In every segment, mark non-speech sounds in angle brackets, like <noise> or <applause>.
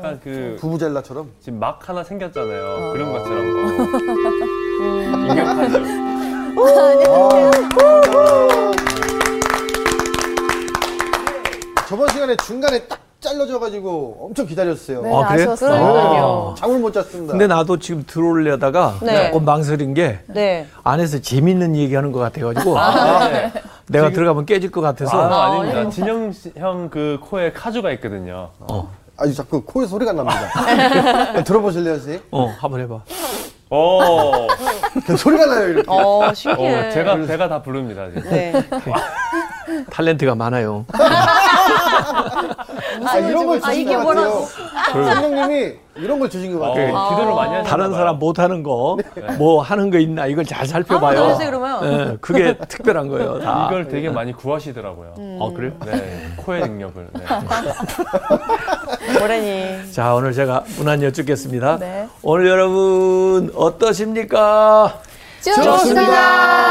약간 그 부부젤라처럼. 지금 막 하나 생겼잖아요. 그런 것처럼 뭐. 인격하죠. 저번 시간에 중간에 딱 잘려져가지고 엄청 기다렸어요. 네, 아, 그래? 아쉬웠어요. 잠을 못 잤습니다. 근데 나도 지금 들어오려다가 네. 조금 망설인 게 네. 안에서 재밌는 얘기하는 것 같아가지고 네. 내가 들어가면 깨질 것 같아서 아, 아닙니다. 진영 형 그 코에 카주가 있거든요. 어, 아주 자꾸 코에 소리가 납니다. <laughs> 들어보실래요, 선생님? 어 한번 해봐. 오, 소리가 나요, 이렇게. 어, 어, 신기해. 제가 제가 다 부릅니다. 지금. 네. <laughs> 탤런트가 많아요. <laughs> 아, 이런 걸 아, 주신 이게 것? 같아요. 선생님이 이런 걸 주신 것 어, 같아요. 기도를 많이 하시나 다른 봐요. 사람 못하는 거, 뭐 하는 거 있나 이걸 잘 살펴봐요. 아, 그러세요, 그러면? 예, 그게 특별한 거예요. 다. 이걸 되게 많이 구하시더라고요. 어 그래요? 네, 코의 능력을. 네. <laughs> 모래니. 자 오늘 제가 문안 여쭙겠습니다. 네. 오늘 여러분 어떠십니까? 좋습니다.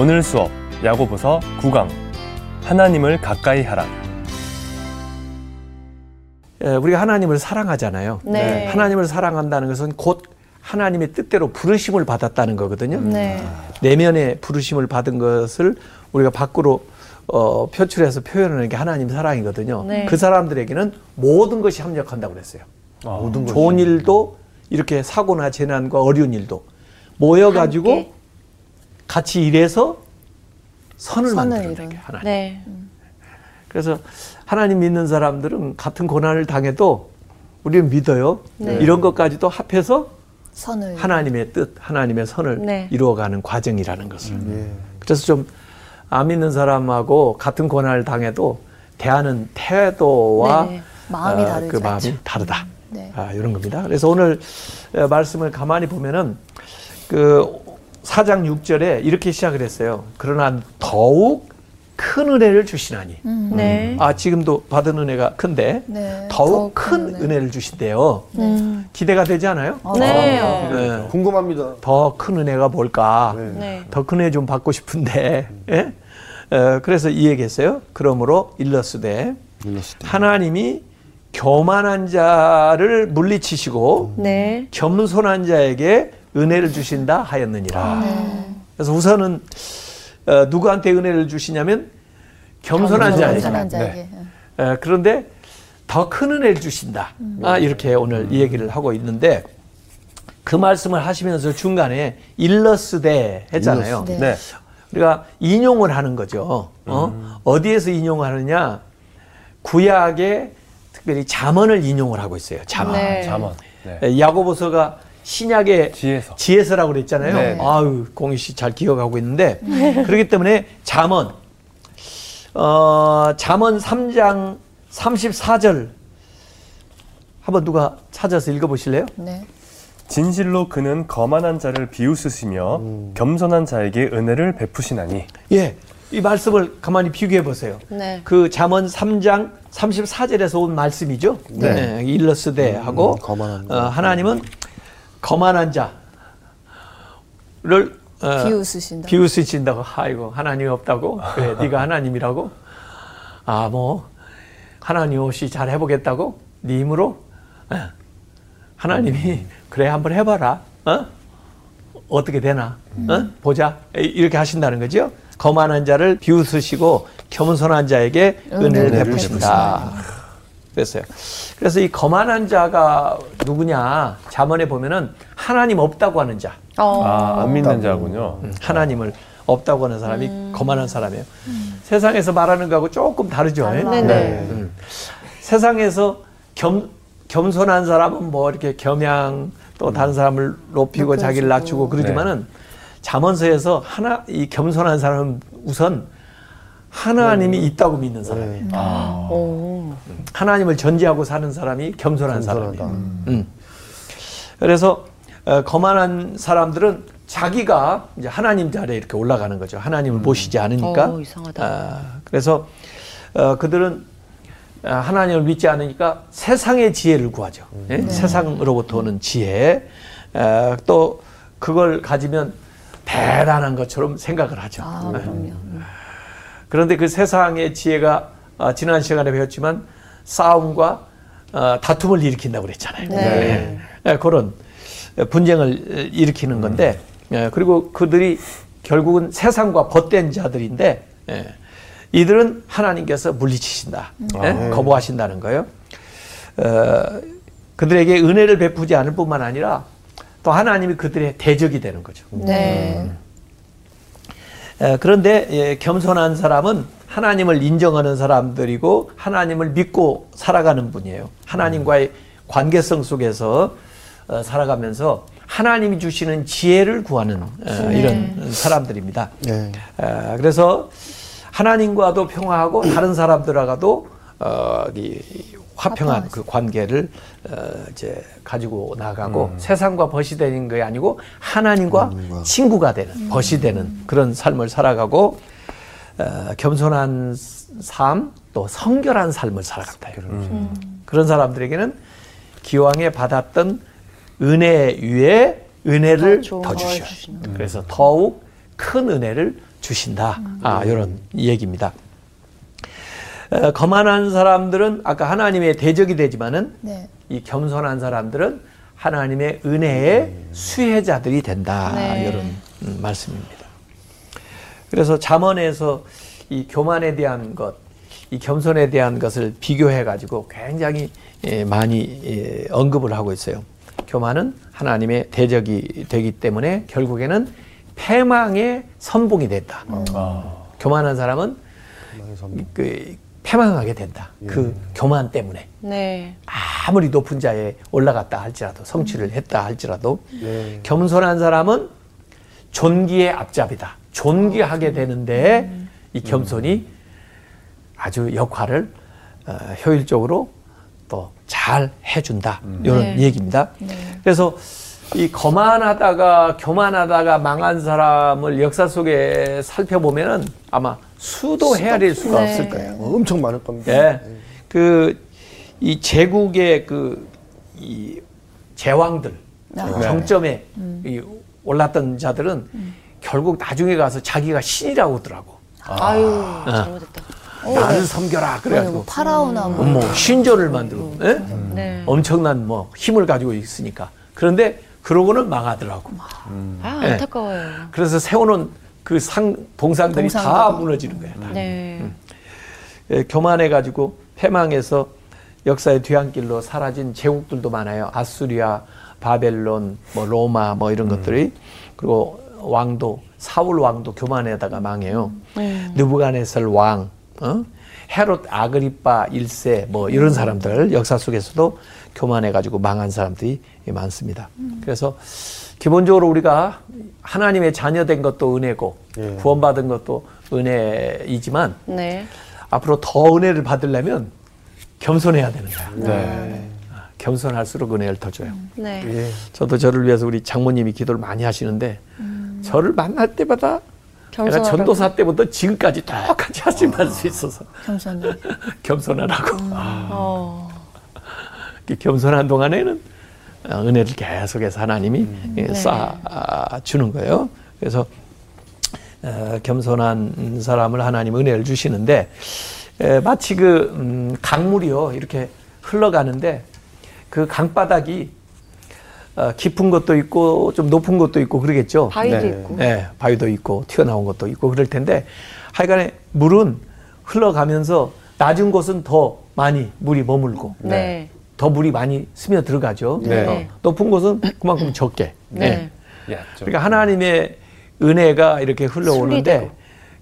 오늘 수업 야고보서 9강 하나님을 가까이 하라. 예, 우리가 하나님을 사랑하잖아요. 네. 하나님을 사랑한다는 것은 곧 하나님의 뜻대로 부르심을 받았다는 거거든요. 네. 내면의 부르심을 받은 것을 우리가 밖으로 어, 표출해서 표현하는 게 하나님 사랑이거든요. 네. 그 사람들에게는 모든 것이 합력한다고 그랬어요. 모든 걸. 좋은 일도 이렇게 사고나 재난과 어려운 일도 모여가지고 함께. 같이 일해서 선을, 선을 만드는 이룬. 게 하나님. 네. 그래서 하나님 믿는 사람들은 같은 고난을 당해도 우리는 믿어요. 네. 이런 것까지도 합해서 선을. 하나님의 뜻, 하나님의 선을 네. 이루어가는 과정이라는 것을. 예. 그래서 좀 안 믿는 사람하고 같은 고난을 당해도 대하는 태도와 네, 마음이 어, 다르죠. 그 마음이 다르다. 네. 아, 이런 겁니다. 그래서 오늘 어, 말씀을 가만히 보면은 그 4장 6절에 이렇게 시작을 했어요. 그러나 더욱 큰 은혜를 주시나니. 네. 아, 지금도 받은 은혜가 큰데 네, 더욱, 더욱 큰 큰 은혜. 은혜를 주신대요. 음. 기대가 되지 않아요? 네. 네. 궁금합니다. 더 큰 은혜가 뭘까? 네. 네. 더큰 은혜 좀 받고 싶은데. 예? 어, 그래서 이 얘기했어요. 그러므로 일러스되 때. 하나님이 교만한 자를 물리치시고 네. 겸손한 자에게 은혜를 주신다 하였느니라. 네. 그래서 우선은 어, 누구한테 은혜를 주시냐면 겸손한 자에게. 겸손한 자에게. 에, 그런데 더 큰 은혜를 주신다. 아, 이렇게 오늘 이 얘기를 하고 있는데 그 말씀을 하시면서 중간에 일러스되 했잖아요. 네. 우리가 인용을 하는 거죠. 어? 어디에서 인용하느냐? 구약에 특별히 잠언을 인용을 하고 있어요. 잠언. 네. 잠언. 네. 에, 야고보서가 신약의 지혜서. 지혜서라고 그랬잖아요. 네. 아유, 공희 씨 잘 기억하고 있는데 그렇기 때문에 잠언 어, 잠언 3장 34절 한번 누가 찾아서 읽어 보실래요? 네. 진실로 그는 거만한 자를 비웃으시며 겸손한 자에게 은혜를 베푸시나니. 예. 이 말씀을 가만히 비교해 보세요. 네. 그 잠언 3장 34절에서 온 말씀이죠. 네. 일러스데하고 음, 거만한 자. 어, 하나님은 거만한 자를 어, 비웃으신다. 비웃으신다고. 아이고 하나님이 없다고? 그래 <laughs> 네가 하나님이라고? 아 뭐 하나님 없이 잘 해보겠다고? 네 힘으로? 어, 하나님이 그래 한번 해봐라. 어? 어떻게 되나? 어? 보자. 이렇게 하신다는 거죠 거만한 자를 비웃으시고 겸손한 자에게 은혜를 은혜를 베푸신다 그랬어요 그래서 이 거만한 자가 누구냐 잠언에 보면은 하나님 없다고 하는 자 어. 아, 안 믿는 자군요. 하나님을 없다고 하는 사람이 거만한 사람이에요. 세상에서 말하는 거하고 조금 다르죠. 예? 네네. 네. 음. 세상에서 겸, 겸손한 사람은 뭐 이렇게 겸양 또 다른 사람을 높이고 자기를 낮추고 그러지만은 잠언서에서 하나 이 겸손한 사람은 우선 하나님이 있다고 믿는 사람이에요. 네. 오. 하나님을 전제하고 사는 사람이 겸손한. 사람이에요. 음. 그래서 어, 거만한 사람들은 자기가 이제 하나님 자리에 이렇게 올라가는 거죠. 하나님을 모시지 않으니까. 어, 이상하다. 아, 그래서 어, 그들은 아, 하나님을 믿지 않으니까 세상의 지혜를 구하죠. 예? 세상으로부터 오는 지혜. 어, 또 그걸 가지면 대단한 것처럼 생각을 하죠. 아, 예. 그럼요. 그런데 그 세상의 지혜가 어, 지난 시간에 배웠지만 싸움과 어, 다툼을 일으킨다고 그랬잖아요. 네. 예, 예, 그런 분쟁을 일으키는 건데 예, 그리고 그들이 결국은 세상과 벗된 자들인데 예, 이들은 하나님께서 물리치신다, 예, 거부하신다는 거예요. 어, 그들에게 은혜를 베푸지 않을 뿐만 아니라 또 하나님이 그들의 대적이 되는 거죠. 네. 에, 그런데 예, 겸손한 사람은 하나님을 인정하는 사람들이고 하나님을 믿고 살아가는 분이에요. 하나님과의 관계성 속에서 어, 살아가면서 하나님이 주시는 지혜를 구하는 어, 이런 사람들입니다. 네. 에, 그래서 하나님과도 평화하고 다른 사람들하고도 화평한 그 관계를 어, 이제 가지고 나가고 세상과 벗이 되는 게 아니고 하나님과 하나님과. 친구가 되는 벗이 되는 그런 삶을 살아가고 어, 겸손한 삶 또 성결한 삶을 살아간다. 그런 사람들에게는 기왕에 받았던 은혜 위에 은혜를 더 더. 주신다. 그래서 더욱 큰 은혜를 주신다. 아, 이런 얘기입니다. 어, 거만한 사람들은 아까 하나님의 대적이 되지만은 네. 이 겸손한 사람들은 하나님의 은혜의 수혜자들이 된다. 네. 이런 음, 말씀입니다. 그래서 잠언에서 이 교만에 대한 것, 이 겸손에 대한 것을 비교해 가지고 굉장히 예, 많이 예, 언급을 하고 있어요. 교만은 하나님의 대적이 되기 때문에 결국에는 패망의 선봉이 된다. 교만한 사람은 그 패망하게 된다. 그 교만 때문에. 네. 아무리 높은 자에 올라갔다 할지라도 성취를 했다 할지라도 네. 겸손한 사람은 존귀의 앞잡이다. 존귀하게 되는데 이 겸손이 아주 역할을 어, 효율적으로 또 잘 해준다. 이런 네. 얘기입니다. 그래서 이 거만하다가 교만하다가 망한 사람을 역사 속에 살펴보면은 아마 수도 헤아릴 수가 네. 없을 거예요. 어, 엄청 많을 겁니다. 예. 그, 이 제국의 그, 이 제왕들, 아. 정점에 이 올랐던 자들은 결국 나중에 가서 자기가 신이라고 하더라고. 아유, 잘못했다. 나를 섬겨라. 그래, 뭐 그래가지고. 파라오나 뭐. 뭐, 신전을 만들고, 예? 네. 엄청난 뭐, 힘을 가지고 있으니까. 그런데, 그러고는 망하더라고. 아, 네. 안타까워요. 그래서 세워놓은 그 상, 동상들이 다 동상들이. 무너지는 거야. 다. 네. 예, 교만해가지고 패망해서 역사의 뒤안길로 사라진 제국들도 많아요. 아수리아, 바벨론, 뭐 로마 뭐 이런 것들이 그리고 왕도 사울 왕도 교만에다가 망해요. 음. 느부갓네살 왕, 어? 헤롯 아그리파 일세뭐 이런 사람들 역사 속에서도 교만해가지고 망한 사람들이 많습니다. 그래서 기본적으로 우리가 하나님의 자녀된 것도 은혜고 예. 구원받은 것도 은혜이지만 네. 앞으로 더 은혜를 받으려면 겸손해야 되는 거야. 네. 아, 겸손할수록 은혜를 더 줘요. 네. 예. 저도 저를 위해서 우리 장모님이 기도를 많이 하시는데 저를 만날 때마다 내가. 전도사 때부터 지금까지 똑같이 하실 수 있어서 겸손해. <laughs> 겸손하라고. <laughs> 어. 그 겸손한 동안에는 어, 은혜를 계속해서 하나님이 예, 네. 쌓아 주는 거예요. 그래서 어, 겸손한 사람을 하나님 은혜를 주시는데 에, 마치 그 음, 강물이요 이렇게 흘러가는데 그 강바닥이 어, 깊은 것도 있고 좀 높은 것도 있고 그러겠죠. 바위도 네. 있고. 네, 바위도 있고 튀어나온 것도 있고 그럴 텐데 하여간에 물은 흘러가면서 낮은 곳은 더 많이 물이 머물고 네. 더 물이 많이 스며 들어가죠. 네. 어, 높은 곳은 그만큼 적게. 네. 네. 그러니까 하나님의 은혜가 이렇게 흘러오는데 순리대로.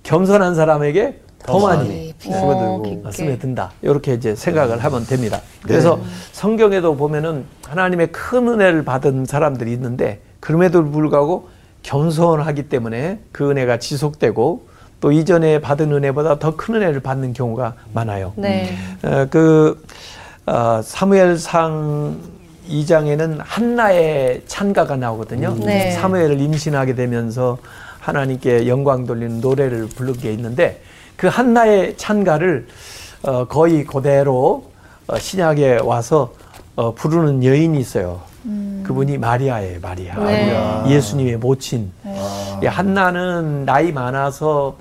겸손한 사람에게 더더 많이 어, 스며들고. 깊게. 스며든다. 이렇게 이제 생각을 하면 됩니다. 그래서 성경에도 보면은 하나님의 큰 은혜를 받은 사람들이 있는데 그럼에도 불구하고 겸손하기 때문에 그 은혜가 지속되고 또 이전에 받은 은혜보다 더 큰 은혜를 받는 경우가 많아요. 네. 어, 그 어, 사무엘상 2장에는 한나의 찬가가 나오거든요. 네. 사무엘을 임신하게 되면서 하나님께 영광 돌리는 노래를 부른 게 있는데 그 한나의 찬가를 어, 거의 그대로 어, 신약에 와서 어, 부르는 여인이 있어요. 그분이 마리아예요, 마리아. 네. 예수님의 모친. 이 한나는 나이 많아서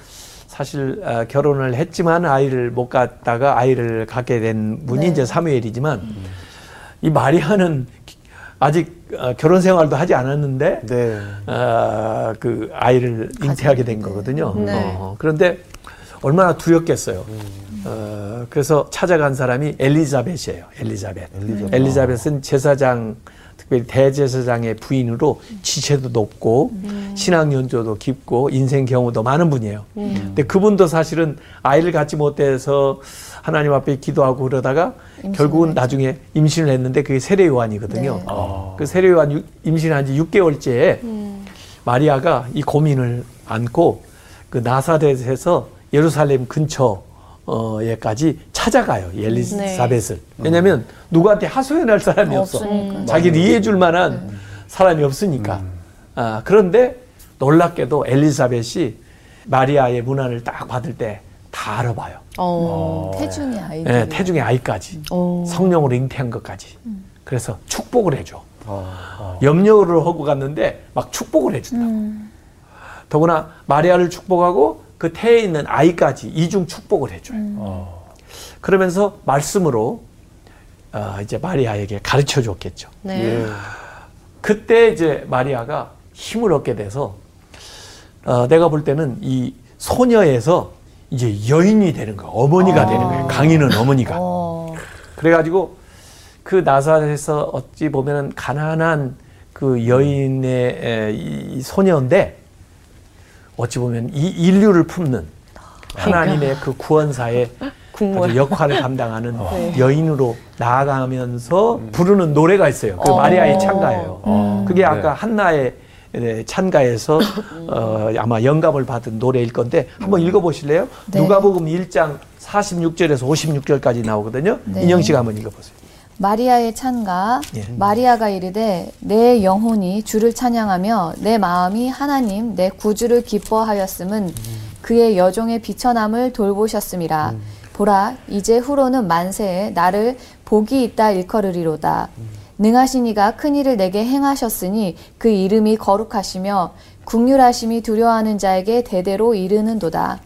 사실 어, 결혼을 했지만 아이를 못 갖다가 아이를 갖게 된 분이 네. 이제 사무엘이지만 이 마리아는 기- 아직 어, 결혼 생활도 하지 않았는데 네. 어, 그 아이를 잉태하게 된 거거든요. 네. 어, 그런데 얼마나 두렵겠어요. 어, 그래서 찾아간 사람이 엘리자벳이에요. 엘리자벳. 엘리자벳. 은 제사장, 특별히 대제사장의 부인으로 지체도 높고 신앙 연조도 깊고 인생 경우도 많은 분이에요. 근데 그분도 사실은 아이를 갖지 못해서 하나님 앞에 기도하고 그러다가 결국은 나중에 임신을 했는데 그게 세례 요한이거든요. 네. 그 세례 요한 유- 임신한 지 6개월째에 마리아가 이 고민을 안고 그 나사렛에서 예루살렘 근처 에까지 찾아가요. 이 엘리사벳을 왜냐하면 누구한테 하소연할 사람이 없어. 없으니까. 자기를 이해해 줄 만한 사람이 없으니까. 아, 그런데 놀랍게도 엘리사벳이 마리아의 문안을 딱 받을 때 다 알아봐요. 어. 태중의 아이들. 예, 태중의 아이까지. 어. 성령으로 잉태한 것까지. 그래서 축복을 해줘. 아, 염려를 하고 갔는데 막 축복을 해준다. 음. 더구나 마리아를 축복하고 그 태에 있는 아이까지 이중 축복을 해줘요. 어. 그러면서 말씀으로 어, 이제 마리아에게 가르쳐 줬겠죠. 네. 예. 그때 이제 마리아가 힘을 얻게 돼서 어, 내가 볼 때는 이 소녀에서 이제 여인이 되는 거야. 어머니가 되는 거예요. 강인은 어머니가. 어. 그래가지고 그 나사렛에서 어찌 보면은 가난한 그 여인의 에, 이 소녀인데 어찌 보면 이 인류를 품는 하나님의 그 구원사의. 아주 역할을 감당하는 네. 여인으로 나아가면서 부르는 노래가 있어요. 그 어. 마리아의 찬가예요. 어. 그게 아까 네. 한나의 네, 찬가에서 <coughs> 어, 아마 영감을 받은 노래일 건데 한번 읽어보실래요? 네. 누가복음 1장 46절에서 56절까지 나오거든요. 네. 인영 씨가 한번 읽어보세요. 마리아의 찬가 예. 마리아가 이르되 내 영혼이 주를 찬양하며 내 마음이 하나님 내 구주를 기뻐하였음은 그의 여종의 비천함을 돌보셨음이라. 보라 이제 후로는 만세에 나를 복이 있다 일컬으리로다. 능하신 이가 큰 일을 내게 행하셨으니 그 이름이 거룩하시며 국률하심이 두려워하는 자에게 대대로 이르는도다.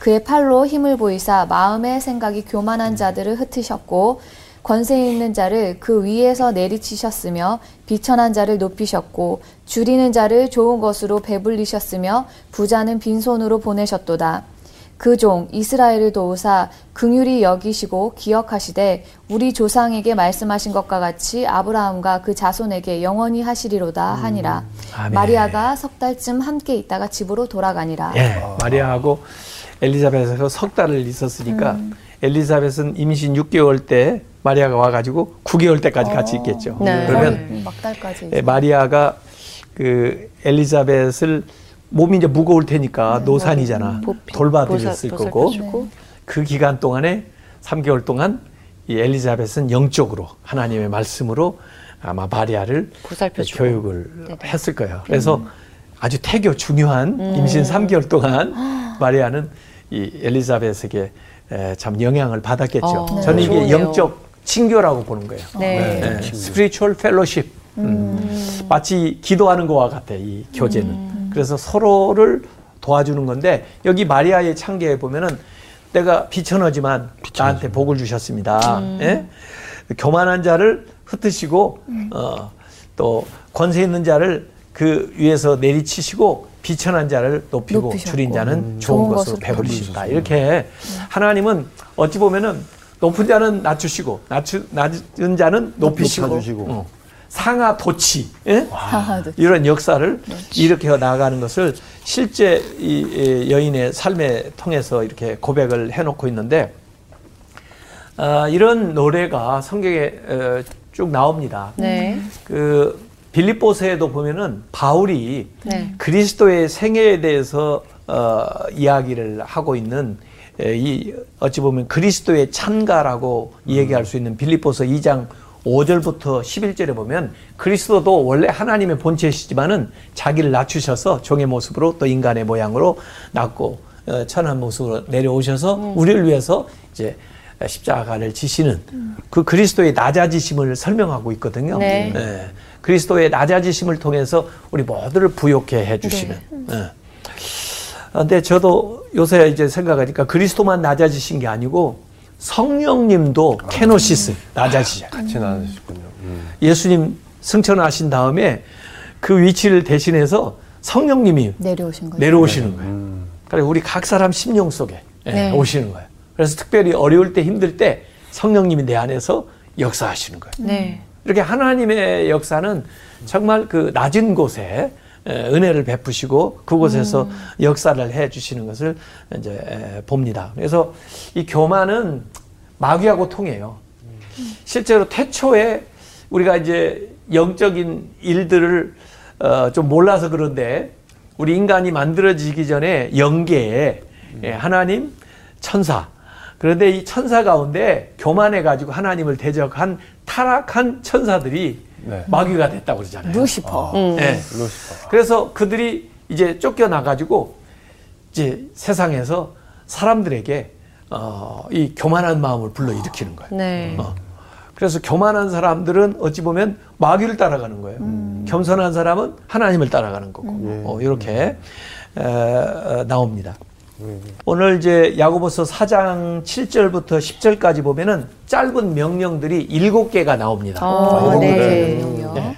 그의 팔로 힘을 보이사 마음의 생각이 교만한 자들을 흩으셨고 권세 있는 자를 그 위에서 내리치셨으며 비천한 자를 높이셨고 줄이는 자를 좋은 것으로 배불리셨으며 부자는 빈손으로 보내셨도다. 그 종 이스라엘을 도우사 긍휼히 여기시고 기억하시되 우리 조상에게 말씀하신 것과 같이 아브라함과 그 자손에게 영원히 하시리로다 하니라. 아멘. 마리아가 석 달쯤 함께 있다가 집으로 돌아가니라. 예, 마리아하고 엘리자벳에서 석 달을 있었으니까 엘리자벳은 임신 6개월 때 마리아가 와가지고 9개월 때까지 같이 있겠죠. 네. 그러면 거의 막달까지. 예, 마리아가 그 엘리자벳을 몸이 이제 무거울 테니까 노산이잖아. 보피- 돌봐드렸을 거고. 그 기간 동안에 3개월 동안 이 엘리자벳은 영적으로 하나님의 말씀으로 아마 마리아를 보살펴주고. 교육을 네 네. 했을 거예요. 그래서 아주 태교 중요한 임신 3개월 동안 마리아는 이 엘리자벳에게 에, 참 영향을 받았겠죠. 어, 저는 이게. 영적 친교라고 보는 거예요. 네. 네, spiritual fellowship. 음. 마치 기도하는 것과 같아 이 교제는. 그래서 서로를 도와주는 건데 여기 마리아의 찬가에 보면은 내가 비천하지만 나한테 복을 주셨습니다. 예? 교만한 자를 흩으시고 어, 또 권세 있는 자를 그 위에서 내리치시고 비천한 자를 높이고 높이셨고. 줄인 자는 음. 좋은 좋은 것으로 것으로 배부르신다. 이렇게 하나님은 어찌 보면은 높은 자는 낮추시고 낮추, 낮은 자는 높이시고 높여주시고. 어, 상하 도치 예? 하하, 네. 이런 역사를 일으켜 나가는 것을 실제 이이 여인의 삶에 통해서 이렇게 고백을 해놓고 있는데 아, 이런 노래가 성경에 어, 쭉 나옵니다. 네. 그 빌립보서에도 보면은 바울이 네. 그리스도의 생애에 대해서 어, 이야기를 하고 있는 에, 이 어찌 보면 그리스도의 찬가라고 얘기할 수 있는 빌립보서 2장 5절부터 11절에 보면 그리스도도 원래 하나님의 본체시지만은 자기를 낮추셔서 종의 모습으로 또 인간의 모양으로 낳고 어, 천한 모습으로 내려오셔서 우리를 위해서 이제 십자가를 지시는 그 그리스도의 낮아지심을 설명하고 있거든요. 네. 예, 그리스도의 낮아지심을 통해서 우리 모두를 부욕해 해주시는. 예. 근데 저도 요새 이제 생각하니까 그리스도만 낮아지신 게 아니고 성령님도 케노시스 낮아지잖아요. 같이 나누셨군요. 음. 예수님 승천하신 다음에 그 위치를 대신해서 성령님이 내려오신 거죠. 내려오시는 거예요. 음. 그래 우리 각 사람 심령 속에 예, 네. 오시는 거예요. 그래서 특별히 어려울 때 힘들 때 성령님이 내 안에서 역사하시는 거예요. 네. 이렇게 하나님의 역사는 정말 그 낮은 곳에 에, 은혜를 베푸시고 그곳에서 역사를 해 주시는 것을 이제 에, 봅니다. 그래서 이 교만은 마귀하고 통해요. 실제로 태초에 우리가 이제 영적인 일들을 어, 좀 몰라서 그런데 우리 인간이 만들어지기 전에 영계에 예, 하나님 천사 그런데 이 천사 가운데 교만해 가지고 하나님을 대적한 타락한 천사들이 네. 마귀가 됐다고 그러잖아요. 루시퍼. 음. 예. 루시퍼. 그래서 그들이 이제 쫓겨나 가지고 이제 세상에서 사람들에게 어, 이 교만한 마음을 불러 일으키는 거예요. 네. 어. 그래서 교만한 사람들은 어찌 보면 마귀를 따라가는 거예요. 겸손한 사람은 하나님을 따라가는 거고 예. 어, 이렇게 에, 어, 나옵니다. 오늘 이제 야고보서 4장 7절부터 10절까지 보면은 짧은 명령들이 일곱 개가 나옵니다. 어, 아, 네. 네. 네.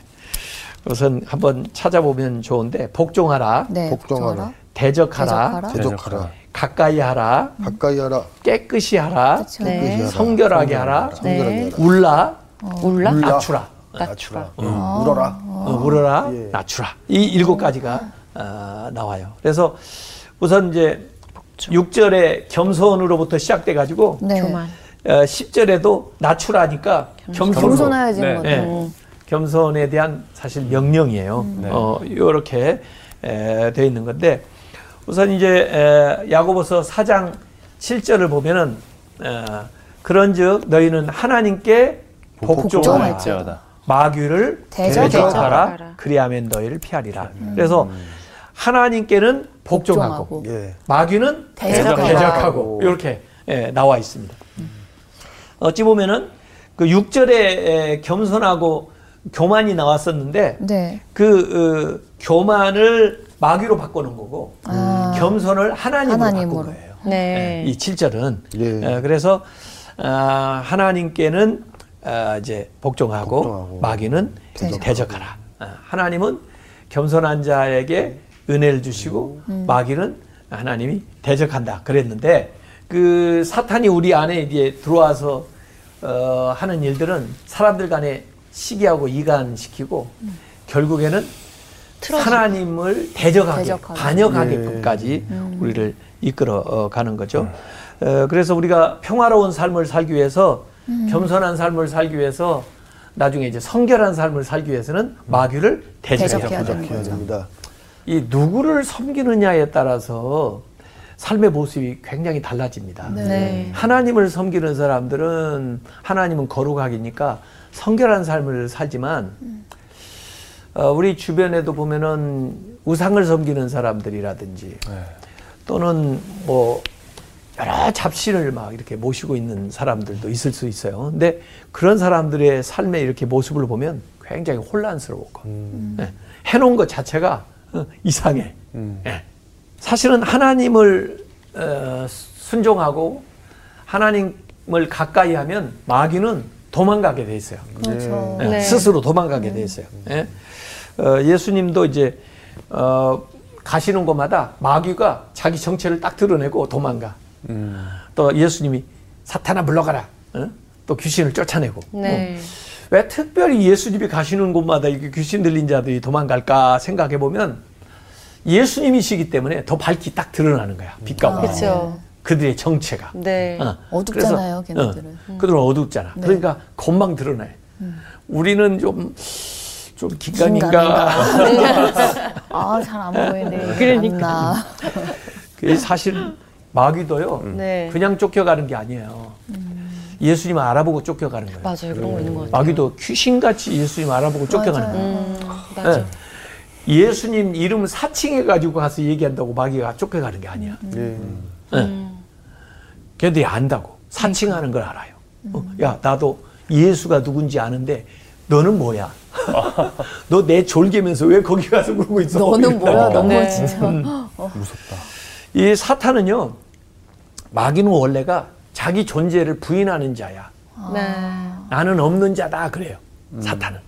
우선 한번 찾아보면 좋은데 복종하라, 네. 복종하라. 대적하라, 대적하라. 대적하라. 가까이 하라, 가까이 하라. 깨끗이 하라, 그렇죠. 네. 깨끗이 하라. 성결하게 하라, 성결하게 네. 하라. 울라, 울라? 울라. 낮추라, 낮추라. 음, 울어라. 어, 울어라, 예. 낮추라. 이 일곱 가지가 어, 나와요. 그래서 우선 이제 6절에 겸손으로부터 시작돼 가지고 네. 교만. 어, 10절에도 낮추라니까 겸손으로 겸손해야지는 네. 거죠. 네. 음. 겸손에 대한 사실 명령이에요. 네. 어, 이렇게 되어 있는 건데 우선 이제 에, 야고보서 4장 7절을 보면은 어, 그런즉 너희는 하나님께 복종하라 복종할지어다. 마귀를 대적하라. 대적하라 그리하면 너희를 피하리라. 그래서 하나님께는 복종하고 복종하고. 예. 마귀는 대적하라. 대적하고 이렇게 예, 나와 있습니다. 어찌 보면은 그 6절에 겸손하고 교만이 나왔었는데 네. 그 어, 교만을 마귀로 바꾸는 거고 아. 겸손을 하나님으로, 하나님으로. 바꾼 거예요. 네. 이 7절은 예. 그래서 아, 하나님께는 아, 이제 복종하고, 복종하고 마귀는 대적하고. 대적하라. 아, 하나님은 겸손한 자에게 은혜를 주시고 음. 마귀는 하나님이 대적한다 그랬는데 그 사탄이 우리 안에 이제 들어와서 어, 하는 일들은 사람들 간에 시기하고 이간시키고 결국에는 틀어지고. 하나님을 대적하게 대적하게. 반역하게끔까지 우리를 이끌어 어, 가는 거죠. 어, 그래서 우리가 평화로운 삶을 살기 위해서 겸손한 삶을 살기 위해서 나중에 이제 성결한 삶을 살기 위해서는 마귀를 대적해야 대적해야. 되는 거죠. 됩니다. 이 누구를 섬기느냐에 따라서 삶의 모습이 굉장히 달라집니다. 네. 하나님을 섬기는 사람들은 하나님은 거룩하기니까 성결한 삶을 살지만 어, 우리 주변에도 보면은 우상을 섬기는 사람들이라든지 네. 또는 뭐 여러 잡신을 막 이렇게 모시고 있는 사람들도 있을 수 있어요. 근데 그런 사람들의 삶의 이렇게 모습을 보면 굉장히 혼란스러웠고 예, 해놓은 것 자체가 어, 이상해. 예. 사실은 하나님을 어, 순종하고 하나님을 가까이 하면 마귀는 도망가게 돼 있어요. 그렇죠. 예, 네. 스스로 도망가게 돼 있어요. 예. 어, 예수님도 이제 어, 가시는 곳마다 마귀가 자기 정체를 딱 드러내고 도망가. 음. 또 예수님이 사탄아 물러가라. 어? 또 귀신을 쫓아내고. 네. 어. 왜 특별히 예수님이 가시는 곳마다 이렇게 귀신 들린 자들이 도망갈까 생각해 보면 예수님이시기 때문에 더 밝히 딱 드러나는 거야. 빛과 아, 빛. 그렇죠. 그들의 정체가. 네. 어. 어둡잖아요, 그래서, 걔네들은. 어, 그들은 어둡잖아. 네. 그러니까 금방 드러나요. 우리는 좀, 좀 긴가민가. <laughs> 아, 잘 안 보이네. <laughs> 그러니까. 사실 마귀도요. 네. 그냥 쫓겨가는 게 아니에요. 예수님 알아보고 쫓겨가는 거예요. 맞아요. 그런 거 있는 것 같아요. 마귀도 귀신같이 예수님 알아보고 쫓겨가는 맞아요. 거예요. 음, 맞아. 예. 예수님 이름 사칭해 가지고 가서 얘기한다고 마귀가 쫓겨가는 게 아니야. 예. 음. 걔들이 안다고 사칭하는 걸 알아요. 어, 야 나도 예수가 누군지 아는데 너는 뭐야? <laughs> 너 내 졸개면서 왜 거기 가서 그러고 있어? 너는 뭐야? 너무 네. 진짜. 무섭다. 이 사탄은요, 마귀는 원래가 자기 존재를 부인하는 자야. 네. 나는 없는 자다 그래요. 사탄은.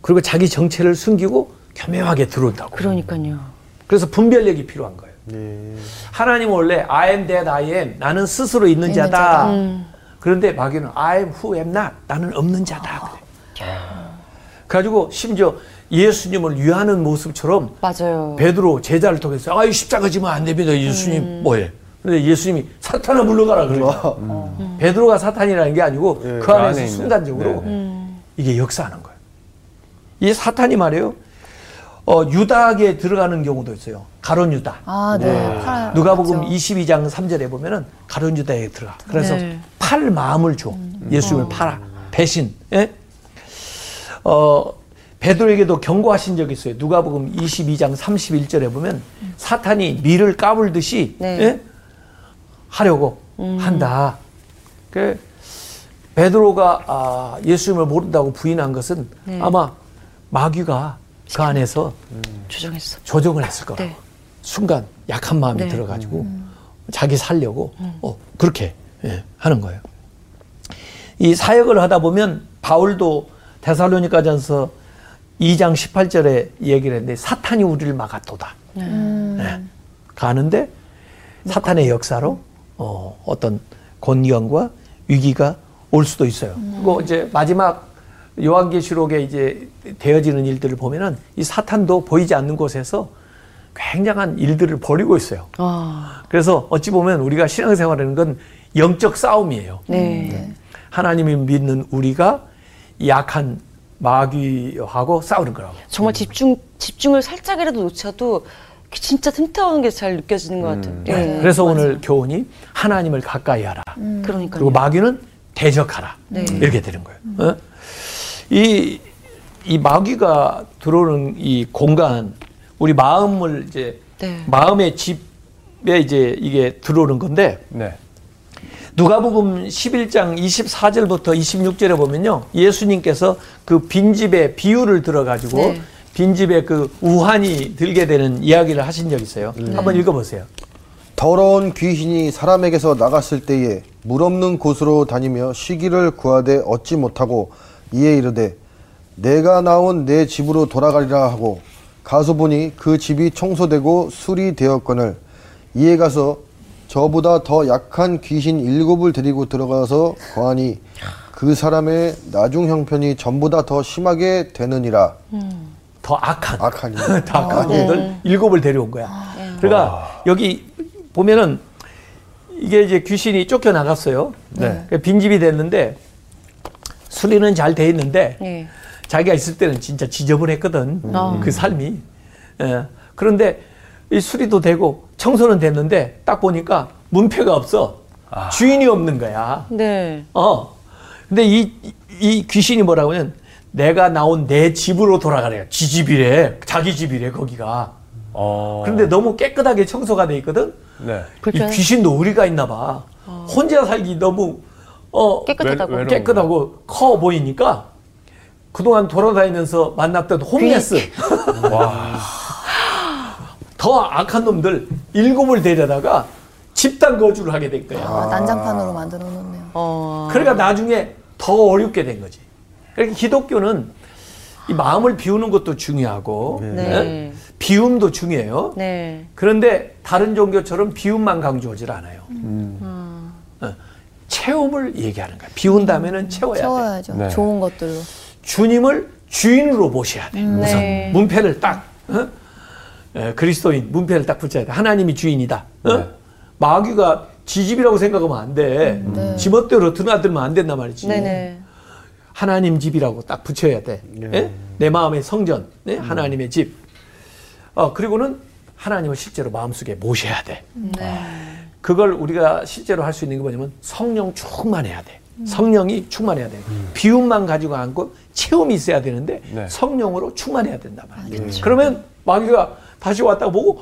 그리고 자기 정체를 숨기고 교묘하게 들어온다고. 그러니까요. 그래서 분별력이 필요한 거예요. 예. 하나님은 원래 I am that I am 나는 스스로 있는 있는 자다. 자다. 음. 그런데 마귀는 I am who am not 나는 없는 자다. 그래. 가지고 심지어 예수님을 위하는 모습처럼 맞아요. 베드로 제자를 통해서 아이 십자가 지면 안 됩니다. 예수님 뭐해? 근데 예수님이 사탄아 물러가라 그러죠. 음. 베드로가 사탄이라는 게 아니고 예, 그그 안에서 안에 있는. 순간적으로 네, 이게 역사하는 거예요. 이 사탄이 말이에요. 어, 유다에게 들어가는 경우도 있어요. 가론 유다. 아, 네. 팔- 누가복음 맞죠. 22장 3절에 보면은 가론 유다에게 들어가. 그래서 네. 팔 마음을 줘. 예수님을 팔아. 배신. 예? 어, 베드로에게도 경고하신 적이 있어요. 누가복음 22장 31절에 보면 사탄이 밀을 까불듯이 네. 예? 하려고 한다. 그 베드로가 아, 예수님을 모른다고 부인한 것은 네. 아마 마귀가 그 안에서 조정했어. 조정을 했을 거라고. 네. 순간 약한 마음이 네. 들어가지고 자기 살려고 어, 그렇게 예, 하는 거예요. 이 사역을 하다 보면 바울도 데살로니가전서 2장 18절에 얘기를 했는데 사탄이 우리를 막았도다. 예. 가는데 사탄의 역사로 어, 어떤 곤경과 위기가 올 수도 있어요. 그리고 이제 마지막 요한계시록에 이제 되어지는 일들을 보면은 이 사탄도 보이지 않는 곳에서 굉장한 일들을 벌이고 있어요. 아, 그래서 어찌 보면 우리가 신앙생활하는 건 영적 싸움이에요. 네. 하나님이 믿는 우리가 약한 마귀하고 싸우는 거라고. 정말 집중 집중을 살짝이라도 놓쳐도 진짜 튼튼한 게잘 느껴지는 것 같아요. 네. 그래서 오늘 교훈이 하나님을 가까이 하라. 그러니까요. 그리고 마귀는 대적하라. 네. 이렇게 되는 거예요. 어? 이, 이 마귀가 들어오는 이 공간, 우리 마음을 이제, 네. 마음의 집에 이제 이게 들어오는 건데, 네. 누가복음 11장 24절부터 26절에 보면요. 예수님께서 그 빈집의 비유를 들어 가지고 네. 빈집에 그 우환이 들게 되는 이야기를 하신 적 있어요. 한번 읽어보세요. 더러운 귀신이 사람에게서 나갔을 때에 물 없는 곳으로 다니며 쉬기를 구하되 얻지 못하고 이에 이르되 내가 나온 내 집으로 돌아가리라 하고 가서 보니 그 집이 청소되고 술이 되었거늘 이에 가서 저보다 더 약한 귀신 일곱을 데리고 들어가서 거하니 그 사람의 나중 형편이 전보다 더 심하게 되느니라 더 악한. 악하니 다 가족들 일곱을 데려온 거야. 그러니까 여기 보면은 이게 이제 귀신이 쫓겨 나갔어요. 네. 빈집이 됐는데 수리는 잘 돼 있는데 네. 자기가 있을 때는 진짜 지저분했거든. 아. 그 삶이. 예. 그런데 이 수리도 되고 청소는 됐는데 딱 보니까 문패가 없어. 주인이 없는 거야. 네. 어. 근데 이, 이 귀신이 뭐라고 하면 내가 나온 내 집으로 돌아가래요. 지 집이래. 자기 집이래, 거기가. 어. 그런데 너무 깨끗하게 청소가 돼 있거든? 네. 불편. 이 귀신도 의리가 있나 봐. 혼자 살기 너무, 어. 외- 외로운 깨끗하고 커 보이니까 그동안 돌아다니면서 만났던 홈레스. <laughs> 와. 더 악한 놈들 일곱을 데려다가 집단 거주를 하게 된 거야. 아, 난장판으로 만들어 놓네요. 어. 그러니까 나중에 더 어렵게 된 거지. 그러니까 기독교는 이 마음을 비우는 것도 중요하고 네. 예? 비움도 중요해요. 네. 그런데 다른 종교처럼 비움만 강조하질 않아요. 어, 체험을 얘기하는 거야. 비운 다음에는 채워야 돼. 채워야죠. 네. 좋은 것들로. 주님을 주인으로 모셔야 돼. 우선 네. 문패를 딱 어? 에, 그리스도인 문패를 딱 붙여야 돼. 하나님이 주인이다. 어? 네. 마귀가 지집이라고 생각하면 안 돼. 네. 지멋대로 드나들면 안 된단 말이지. 네네. 하나님 집이라고 딱 붙여야 돼. 예? 내 마음의 성전, 네? 하나님의 집. 어, 그리고는 하나님을 실제로 마음속에 모셔야 돼. 네. 그걸 우리가 실제로 할 수 있는 게 뭐냐면 성령 충만해야 돼. 성령이 충만해야 돼. 비움만 가지고 않고 체험이 있어야 되는데 네. 성령으로 충만해야 된단 말이야. 그러면 마귀가 다시 왔다고 보고.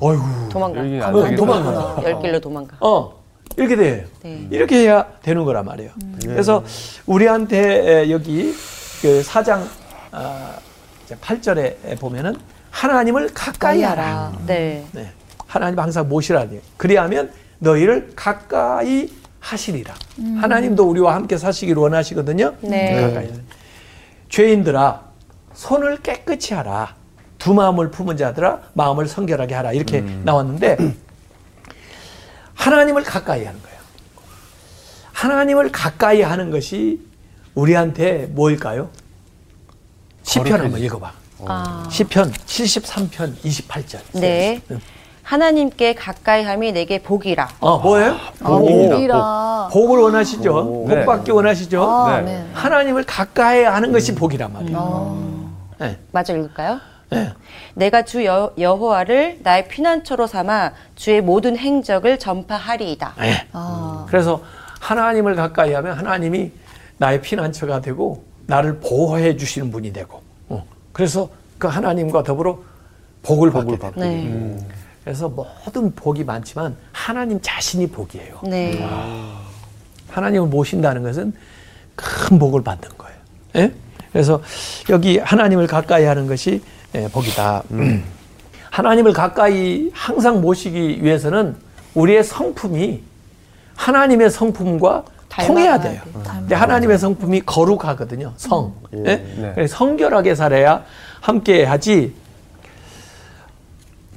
어이구 도망가. 어, 되겠다. 도망가. 열 길로 도망가. 어 이렇게 돼요. 네. 이렇게 해야 되는 거란 말이에요. 그래서 우리한테 에, 여기 그 사장 아, 8절에 보면은 하나님을 가까이 하라. 네. 네. 하나님 항상 모시라니. 그리하면 너희를 가까이 하시리라. 하나님도 우리와 함께 사시기를 원하시거든요. 네. 가까이. 죄인들아 손을 깨끗이 하라. 두 마음을 품은 자들아 마음을 성결하게 하라. 이렇게 나왔는데 하나님을 가까이 하는 거예요. 하나님을 가까이 하는 것이 우리한테 뭐일까요? 시편 한번 읽어봐. 아. 시편 73편 28절. 네. 하나님께 가까이 함이 내게 복이라. 어, 뭐예요? 아, 복이라. 복 을 원하시죠? 오. 복 네. 받기 원하시죠? 아, 네. 네. 하나님을 가까이 하는 것이 복이란 말이에요. 어. 네. 맞아 읽을까요? 네. 내가 주 여, 여호와를 나의 피난처로 삼아 주의 모든 행적을 전파하리이다. 네. 아. 그래서 하나님을 가까이 하면 하나님이 나의 피난처가 되고 나를 보호해 주시는 분이 되고 어. 그래서 그 하나님과 더불어 복을 받게 돼요. 네. 그래서 모든 복이 많지만 하나님 자신이 복이에요. 네. 하나님을 모신다는 것은 큰 복을 받는 거예요. 예? 그래서 여기 하나님을 가까이 하는 것이 예, 복이다. <clears throat> 하나님을 가까이 항상 모시기 위해서는 우리의 성품이 하나님의 성품과 통해야 돼요. 돼. 근데 하나님의 성품이 거룩하거든요. 성. 예? 네. 그래서 성결하게 살아야 함께 하지.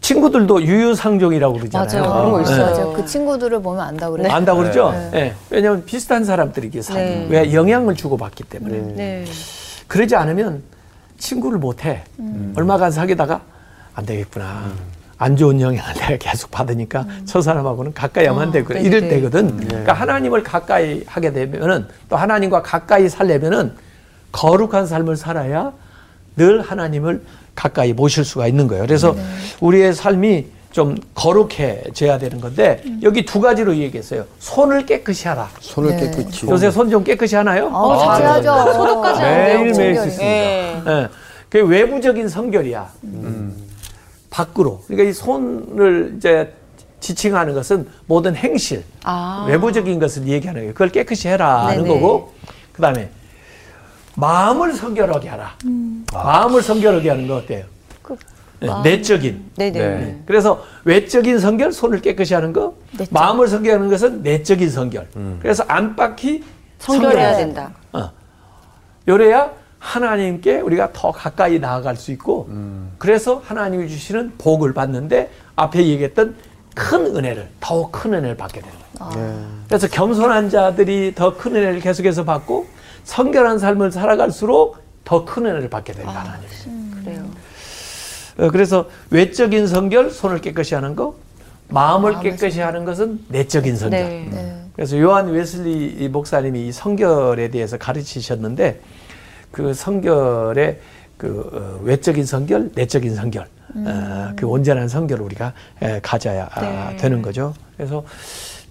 친구들도 유유상종이라고 그러잖아요. 맞아요. 그런 거 예. 있어요. 맞아. 그 친구들을 보면 안다고 그래. 안다고 그러죠? 네. 예. 왜냐하면 비슷한 사람들이 이게 네. 왜 영향을 주고 받기 때문에 네. 그러지 않으면 친구를 못해. 얼마간 사귀다가 안 되겠구나. 안 좋은 영향을 <laughs> 내가 계속 받으니까 저 사람하고는 가까이 하면 안 되고 네, 이럴 네. 때거든. 그러니까 하나님을 가까이 하게 되면은 또 하나님과 가까이 살려면은 거룩한 삶을 살아야 늘 하나님을 가까이 모실 수가 있는 거예요. 그래서 우리의 삶이 좀 거룩해져야 되는 건데 여기 두 가지로 얘기했어요 손을 깨끗이 하라 손을 네. 깨끗이. 요새 손 좀 깨끗이 하나요? 어, 아, 잘하죠. 소독까지 매일. 매일. 씻습니다. 네. 예. 그 외부적인 성결이야. 밖으로. 그러니까 이 손을 이제 지칭하는 것은 모든 행실, 아. 외부적인 것을 얘기하는 거예요. 그걸 깨끗이 해라 하는 네네. 거고, 그 다음에 마음을 성결하게 하라. 마음을 성결하게 하는 거 어때요? 그 네. 내적인. 네네. 네. 그래서 외적인 성결, 손을 깨끗이 하는 거, 내적. 마음을 성결하는 것은 내적인 성결. 그래서 안팎이 성결해야 된다. 어. 요래야 하나님께 우리가 더 가까이 나아갈 수 있고 그래서 하나님이 주시는 복을 받는데 앞에 얘기했던 큰 은혜를 더욱 큰 은혜를 받게 되는 거예요. 그래서 겸손한 자들이 더 큰 은혜를 계속해서 받고 성결한 삶을 살아갈수록 더 큰 은혜를 받게. 하나님. 그래요. 어, 그래서 외적인 성결, 손을 깨끗이 하는 거, 마음을 깨끗이 하는 것은 내적인 성결. 네. 네. 그래서 요한 웨슬리 이 목사님이 이 성결에 대해서 가르치셨는데 그 성결의 그 어, 외적인 성결, 내적인 성결, 어, 그 온전한 성결을 우리가 에, 가져야 아, 네. 되는 거죠. 그래서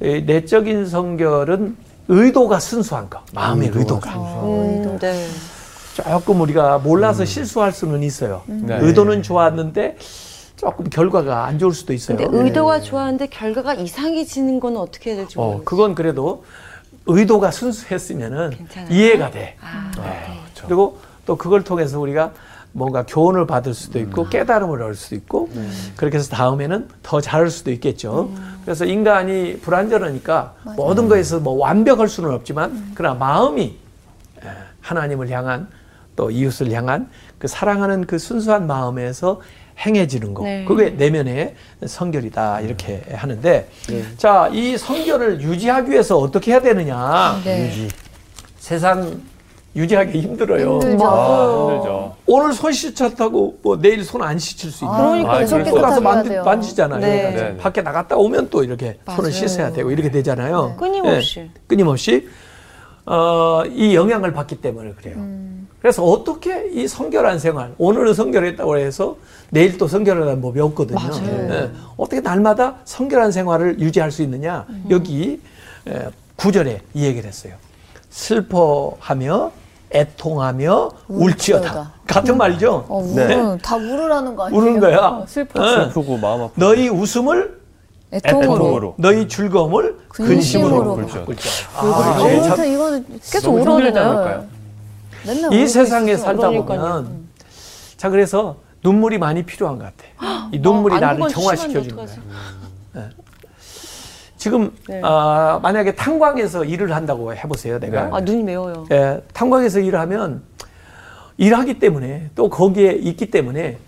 이 내적인 성결은 의도가 순수한 거, 마음의 의도가. 음, 네. 조금 우리가 몰라서 실수할 수는 있어요. 네. 의도는 좋았는데 조금 결과가 안 좋을 수도 있어요. 근데 의도가 좋았는데 결과가 이상해지는 건 어떻게 해야 될지 어, 모르겠어요. 그건 그래도 의도가 순수했으면은 괜찮아요. 이해가 돼. 아, 네. 그리고 또 그걸 통해서 우리가 뭔가 교훈을 받을 수도 있고 깨달음을 얻을 수도 있고 그렇게 해서 다음에는 더 잘할 수도 있겠죠. 그래서 인간이 불완전하니까 모든 거에서 뭐 완벽할 수는 없지만 그러나 마음이 에, 하나님을 향한 또 이웃을 향한 그 사랑하는 그 순수한 마음에서 행해지는 거. 네. 그게 내면의 성결이다. 이렇게 하는데 자, 이 성결을 유지하기 위해서 어떻게 해야 되느냐? 네. 세상 유지하기 힘들어요. 힘들죠. 아, 힘들죠. 오늘 손 씻었다고 뭐 내일 손 안 씻을 수 있나? 그러니까요. 계속 또 가서 깨끗하게 해야 만지. 만지잖아요. 네. 네, 네. 밖에 나갔다 오면 또 이렇게 손을 맞아요. 씻어야 되고 이렇게 되잖아요. 끊임없이. 네, 끊임없이 어, 이 영향을 받기 때문에 그래요. 그래서 어떻게 이 성결한 생활, 오늘은 성결했다고 해서 내일 또 성결하는 법이 없거든요. 맞아요. 예, 어떻게 날마다 성결한 생활을 유지할 수 있느냐? 여기 에, 구절에 이 얘기를 했어요. 슬퍼하며 애통하며 울지어다. 같은 말이죠. 어, 네. 다 우르라는 거 아니에요? 우는 거야. 어, 슬퍼. 예. 슬프고 마음 아프고. 너희 웃음을 애통으로. 애통으로. 너희 즐거움을 근심으로 근심으로 바꿀 바꿀 줄. 아, 아, 어, 참- 참 이거는 계속? 맨날 이 세상에. 살다 그러니까요. 보면 자 그래서 눈물이 많이 필요한 것 같아. 이 눈물이 아, 나를 정화시켜 주는 거야. 어떡하지? 지금 네. 아, 만약에 탄광에서 일을 한다고 해보세요. 내가 아 눈이 매워요. 예, 탄광에서 일을 하면 일하기 때문에 또 거기에 있기 때문에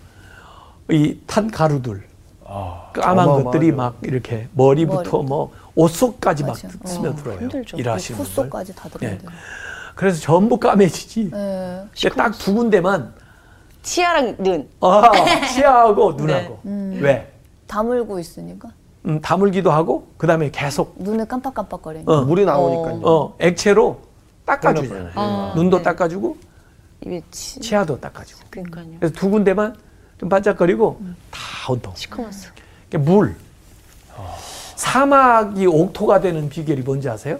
이 탄 가루들 아, 까만 어마어마하죠. 것들이 막 이렇게 머리부터 머리. 뭐 옷 속까지 막 맞아. 스며들어요. 힘들죠. 일하시는 분들. 풋속까지 다 들어간대요. 그래서 전부 까매지지. 네. 딱두 군데만 치아랑 눈. 아, 치아하고 네. 눈하고 음. 왜? 다물고 있으니까 음, 다물기도 하고 그 다음에 계속 눈을 깜빡깜빡거리니까. 어, 물이 나오니까요. 어, 액체로 닦아주잖아요. 아, 눈도 네. 닦아주고. 치아도 닦아주고. 그러니까요. 그래서 두 군데만 좀 반짝거리고 다 온통. 시커멓어. 그러니까 물. 사막이 옥토가 되는 비결이 뭔지 아세요?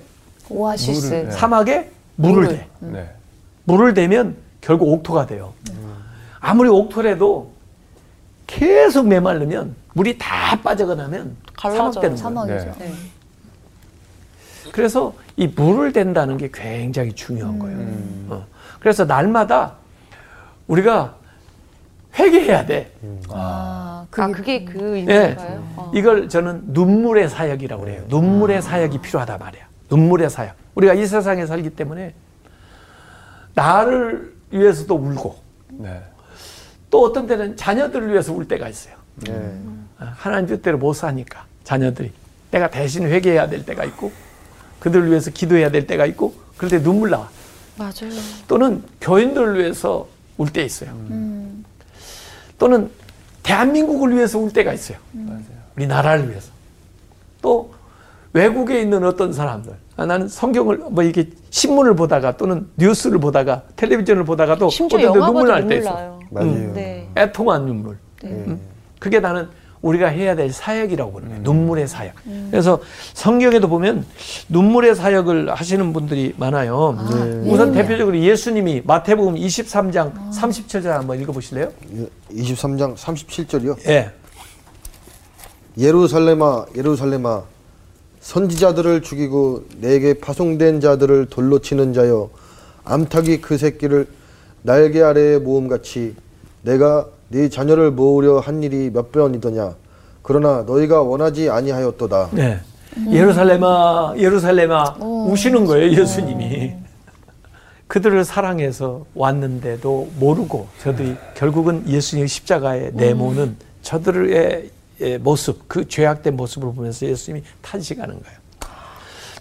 오아시스. 물을, 네. 사막에 물을 물을. 대. 네. 물을 대면 결국 옥토가 돼요. 아무리 옥토라도 계속 메마르면 물이 다 빠져가 나면 갈라져요. 사막 되는 거예요. 사막이죠. 네. 그래서 이 물을 댄다는 게 굉장히 중요한 거예요. 어. 그래서 날마다 우리가 회개해야 돼. 아, 아 그게 그게 그 예. 의미인가요? 어. 이걸 저는 눈물의 사역이라고 그래요. 눈물의 사역이 필요하다 말이야. 눈물의 사역. 우리가 이 세상에 살기 때문에 나를 위해서도 울고 네. 또 어떤 때는 자녀들을 위해서 울 때가 있어요. 네. 아, 하나님 뜻대로 못 사니까 자녀들이 내가 대신 회개해야 될 때가 있고 그들을 위해서 기도해야 될 때가 있고 그럴 때 눈물 나와. 맞아요. 또는 교인들을 위해서 울 때 있어요. 음. 또는 대한민국을 위해서 울 때가 있어요. 우리 나라를 위해서. 또 외국에 있는 어떤 사람들. 아, 나는 성경을 뭐 이렇게 신문을 보다가 또는 뉴스를 보다가 텔레비전을 보다가도 심지어 어떤 때 영화 눈물 날때 눈물 있어. 나요. 맞아요. 네. 애통한 눈물. 예. 음? 그게 나는 우리가 해야 될 사역이라고 보는 거예요. 눈물의 사역. 그래서 성경에도 보면 눈물의 사역을 하시는 분들이 많아요. 우선 네. 대표적으로 예수님이 마태복음 23장 37절 한번 읽어보실래요? 23장 37절이요. 예. 예루살렘아 예루살렘아 선지자들을 죽이고 내게 파송된 자들을 돌로 치는 자여 암탉이 그 새끼를 날개 아래에 모음같이 내가 네 자녀를 모으려 한 일이 몇 번이더냐 그러나 너희가 원하지 아니하였도다 네. 예루살렘아, 예루살렘아, 우시는 거예요, 예수님이. 그들을 사랑해서 왔는데도 모르고 저들이 결국은 예수님의 십자가에 내모는 저들의 예, 모습, 그 죄악된 모습을 보면서 예수님이 탄식하는 거예요.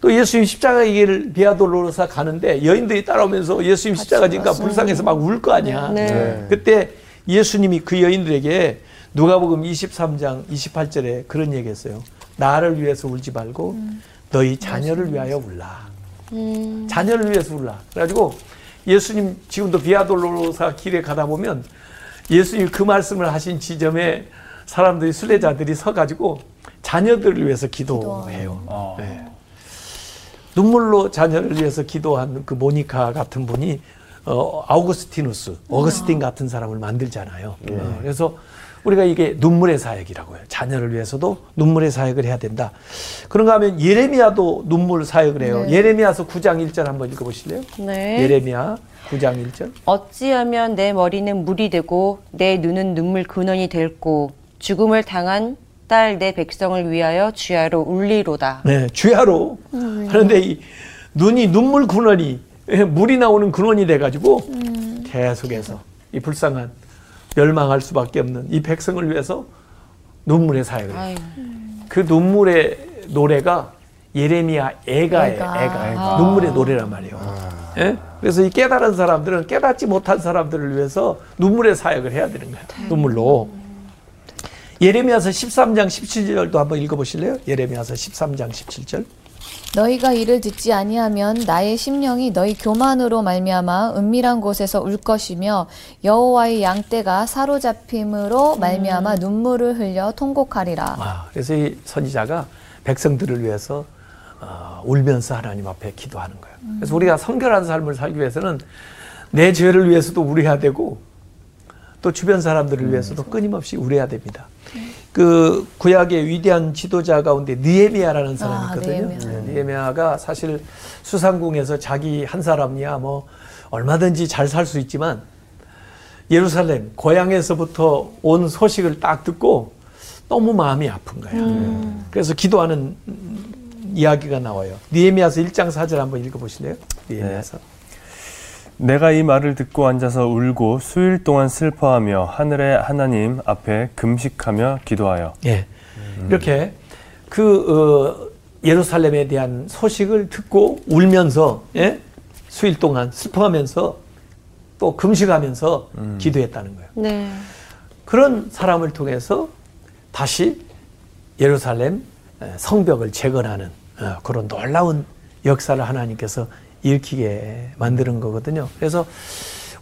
또 예수님 십자가 길을 비아돌로로사 가는데 여인들이 따라오면서 예수님 십자가 지니까 불쌍해서 막 울 거 아니야. 네. 네. 그때 예수님이 그 여인들에게 누가복음 23장 28절에 그런 얘기했어요. 나를 위해서 울지 말고 너희 자녀를 위하여 울라. 음. 자녀를 위해서 울라. 그래가지고 예수님 지금도 비아돌로사 길에 가다 보면 예수님 그 말씀을 하신 지점에 사람들이 순례자들이 서가지고 자녀들을 위해서 기도해요. 아. 네. 눈물로 자녀를 위해서 기도한 그 모니카 같은 분이 어, 아우구스티누스, 어거스틴 같은 사람을 만들잖아요. 어, 그래서 우리가 이게 눈물의 사역이라고 해요. 자녀를 위해서도 눈물의 사역을 해야 된다. 그런가 하면 예레미야도 눈물 사역을 해요. 네. 예레미야서 9장 1절 한번 읽어 보실래요? 네. 예레미야 9장 1절. 어찌하면 내 머리는 물이 되고 내 눈은 눈물 근원이 될고 죽음을 당한 딸 내 백성을 위하여 주야로 울리로다. 네, 주야로 하는데 이 눈이 눈물 근원이 예, 물이 나오는 근원이 돼가지고 계속해서 이 불쌍한 멸망할 수밖에 없는 이 백성을 위해서 눈물의 사역을. 그 눈물의 노래가 예레미야 애가예요. 애가. 애가. 애가. 눈물의 노래란 말이에요. 예? 그래서 이 깨달은 사람들은 깨닫지 못한 사람들을 위해서 눈물의 사역을 해야 되는 거예요. 눈물로. 예레미야서 13장 17절도 한번 읽어 보실래요? 예레미야서 13장 17절. 너희가 이를 듣지 아니하면 나의 심령이 너희 교만으로 말미암아 은밀한 곳에서 울 것이며 여호와의 양떼가 사로잡힘으로 말미암아 눈물을 흘려 통곡하리라. 아, 그래서 이 선지자가 백성들을 위해서 어, 울면서 하나님 앞에 기도하는 거예요. 그래서 우리가 성결한 삶을 살기 위해서는 내 죄를 위해서도 울어야 되고 또 주변 사람들을 위해서도 끊임없이 울어야 됩니다. 그 구약의 위대한 지도자 가운데 느헤미야라는 사람이 아, 있거든요. 느헤미야. 네, 느헤미야가 사실 수상궁에서 자기 한 사람이야 뭐 얼마든지 잘 살 수 있지만 예루살렘 고향에서부터 온 소식을 딱 듣고 너무 마음이 아픈 거예요. 그래서 기도하는 음, 이야기가 나와요. 니에미아서 1장 4절 한번 읽어 보실래요? 니에미아서. 내가 이 말을 듣고 앉아서 울고 수일 동안 슬퍼하며 하늘의 하나님 앞에 금식하며 기도하여 예. 이렇게 그 어, 예루살렘에 대한 소식을 듣고 울면서 예? 수일 동안 슬퍼하면서 또 금식하면서 기도했다는 거예요. 네. 그런 사람을 통해서 다시 예루살렘 에, 성벽을 재건하는 어, 그런 놀라운 역사를 하나님께서 일으키게 만드는 거거든요. 그래서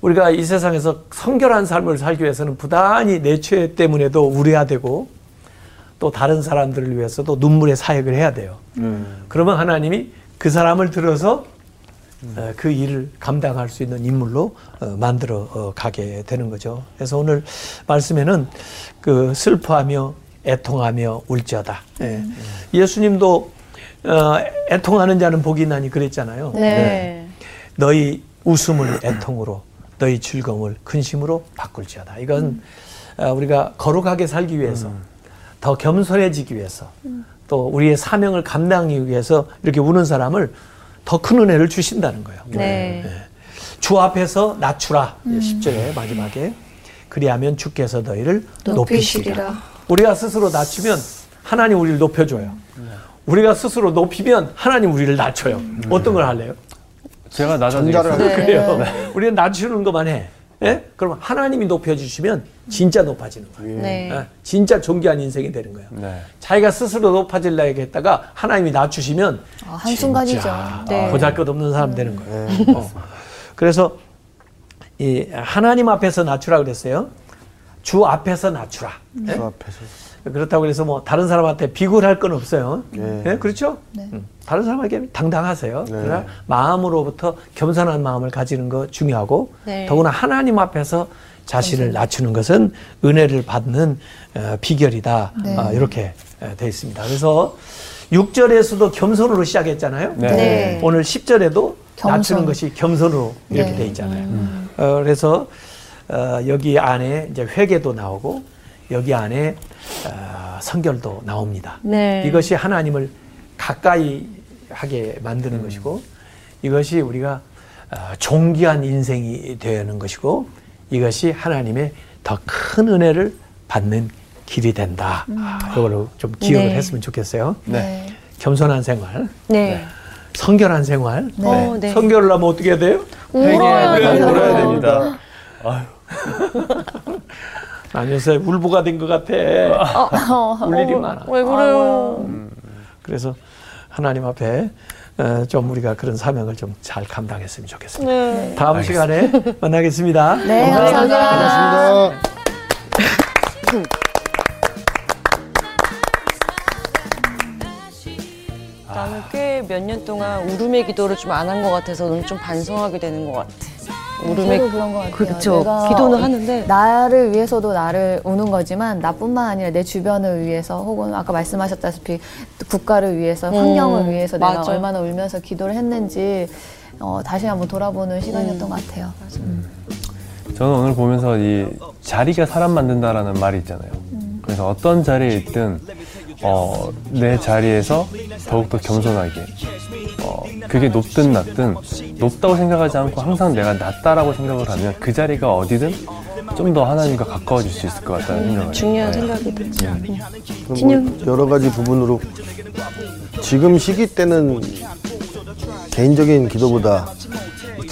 우리가 이 세상에서 성결한 삶을 살기 위해서는 부단히 내 죄 때문에도 우려야 되고 또 다른 사람들을 위해서도 눈물의 사역을 해야 돼요. 그러면 하나님이 그 사람을 들어서 어, 그 일을 감당할 수 있는 인물로 어, 만들어 어, 가게 되는 거죠. 그래서 오늘 말씀에는 그 슬퍼하며 애통하며 울지어다. 예. 예수님도 어, 애통하는 자는 복이 나니 그랬잖아요. 네. 너희 웃음을 애통으로 너희 즐거움을 근심으로 바꿀지어다. 이건 어, 우리가 거룩하게 살기 위해서 더 겸손해지기 위해서 또 우리의 사명을 감당하기 위해서 이렇게 우는 사람을 더 큰 은혜를 주신다는 거예요. 네. 주 앞에서 낮추라. 10절에 마지막에 그리하면 주께서 너희를 높이시리라. 높이시리라. 우리가 스스로 낮추면 하나님 우리를 높여줘요. 우리가 스스로 높이면 하나님 우리를 낮춰요. 어떤 걸 할래요? 제가 낮아지겠습니다. 하죠. 그래요. 우리는 낮추는 것만 해. 예? 그럼 하나님이 높여주시면 진짜 높아지는 거예요. 네. 예? 진짜 존귀한 인생이 되는 거예요. 네. 자기가 스스로 높아지려고 했다가 하나님이 낮추시면 아, 한순간이죠. 네. 보잘것없는 사람 되는 거예요. 어. 그래서 이 하나님 앞에서 낮추라 그랬어요. 주 앞에서 낮추라. 예? 주 앞에서. 그렇다고 해서 뭐 다른 사람한테 비굴할 건 없어요. 네. 예, 그렇죠? 네. 음, 다른 사람에게 당당하세요. 네. 그러나 마음으로부터 겸손한 마음을 가지는 거 중요하고 네. 더구나 하나님 앞에서 자신을 낮추는 것은 은혜를 받는 어, 비결이다. 네. 어, 이렇게 어, 되어 있습니다. 그래서 6절에서도 겸손으로 시작했잖아요. 네. 네. 오늘 10절에도 겸손. 낮추는 것이 겸손으로 이렇게 네. 돼 있잖아요. 어, 그래서 어, 여기 안에 이제 회개도 나오고 여기 안에 어, 성결도 나옵니다. 네. 이것이 하나님을 가까이 하게 만드는 것이고 이것이 우리가 어, 존귀한 인생이 되는 것이고 이것이 하나님의 더 큰 은혜를 받는 길이 된다. 아, 이거를 좀 기억을 네. 했으면 좋겠어요. 네. 겸손한 생활, 네. 성결한 생활. 어, 네. 성결을 하면 어떻게 돼요? 울어야 네, 돼요. 울어야 됩니다. <laughs> 난 요새 울보가 된 것 같아. 울 일이 많아. 왜 그래요? 그래서 하나님 앞에 어, 좀 우리가 그런 사명을 좀 잘 감당했으면 좋겠습니다. 네. 다음 시간에 만나겠습니다. 네, 감사합니다. 반갑습니다. 나는 꽤 몇 년 동안 울음의 기도를 좀 안 한 것 같아서 오늘 좀 반성하게 되는 것 같아. 저도 그런 것 같아요. 그렇죠. 내가 기도는 하는데 나를 위해서도 나를 우는 거지만 나뿐만 아니라 내 주변을 위해서 혹은 아까 말씀하셨다시피 국가를 위해서 환경을 음, 위해서 내가 맞아. 얼마나 울면서 기도를 했는지 어, 다시 한번 돌아보는 시간이었던 것 같아요. 저는 오늘 보면서 이 자리가 사람 만든다라는 말이 있잖아요. 그래서 어떤 자리에 있든 어, 내 자리에서 더욱더 겸손하게 어, 그게 높든 낮든 높다고 생각하지 않고 항상 내가 낮다라고 생각을 하면 그 자리가 어디든 좀 더 하나님과 가까워질 수 있을 것 같다는 생각을 해요. 중요한 네. 생각이다. 그럼 진영. 뭐 여러 가지 부분으로 지금 시기 때는 개인적인 기도보다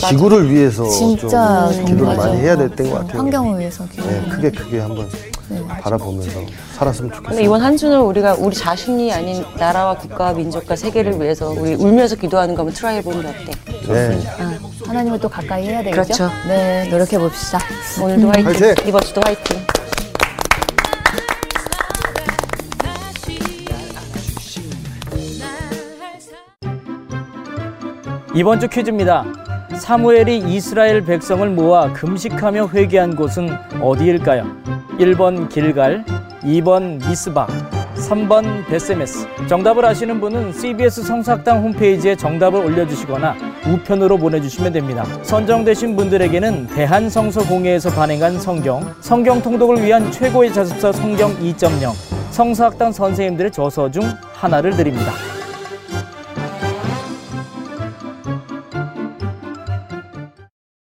지구를 위해서 진짜 좀 기도를. 많이 해야 될 때인 것 같아요. 환경을 위해서 기도. 네, 크게 크게 한번 바라보면서 살았으면 근데 좋겠어요. 이번 한 주는 우리가 우리 자신이 아닌 나라와 국가와 민족과 세계를 위해서 우리 울면서 기도하는 거 한번 try 해보는 게 어때? 네. 하나님을 또 가까이 해야 되겠죠? 그렇죠. 네, 노력해 봅시다. 오늘도 화이팅. 화이팅! 이번 주도 화이팅. 이번 주 퀴즈입니다. 사무엘이 이스라엘 백성을 모아 금식하며 회개한 곳은 어디일까요? 1번 길갈, 2번 미스바, 3번 베세메스. 정답을 아시는 분은 CBS 성사학당 홈페이지에 정답을 올려주시거나 우편으로 보내주시면 됩니다. 선정되신 분들에게는 대한성서공회에서 발행한 성경, 성경 통독을 위한 최고의 자습서 성경 2.0, 성사학당 선생님들의 저서 중 하나를 드립니다.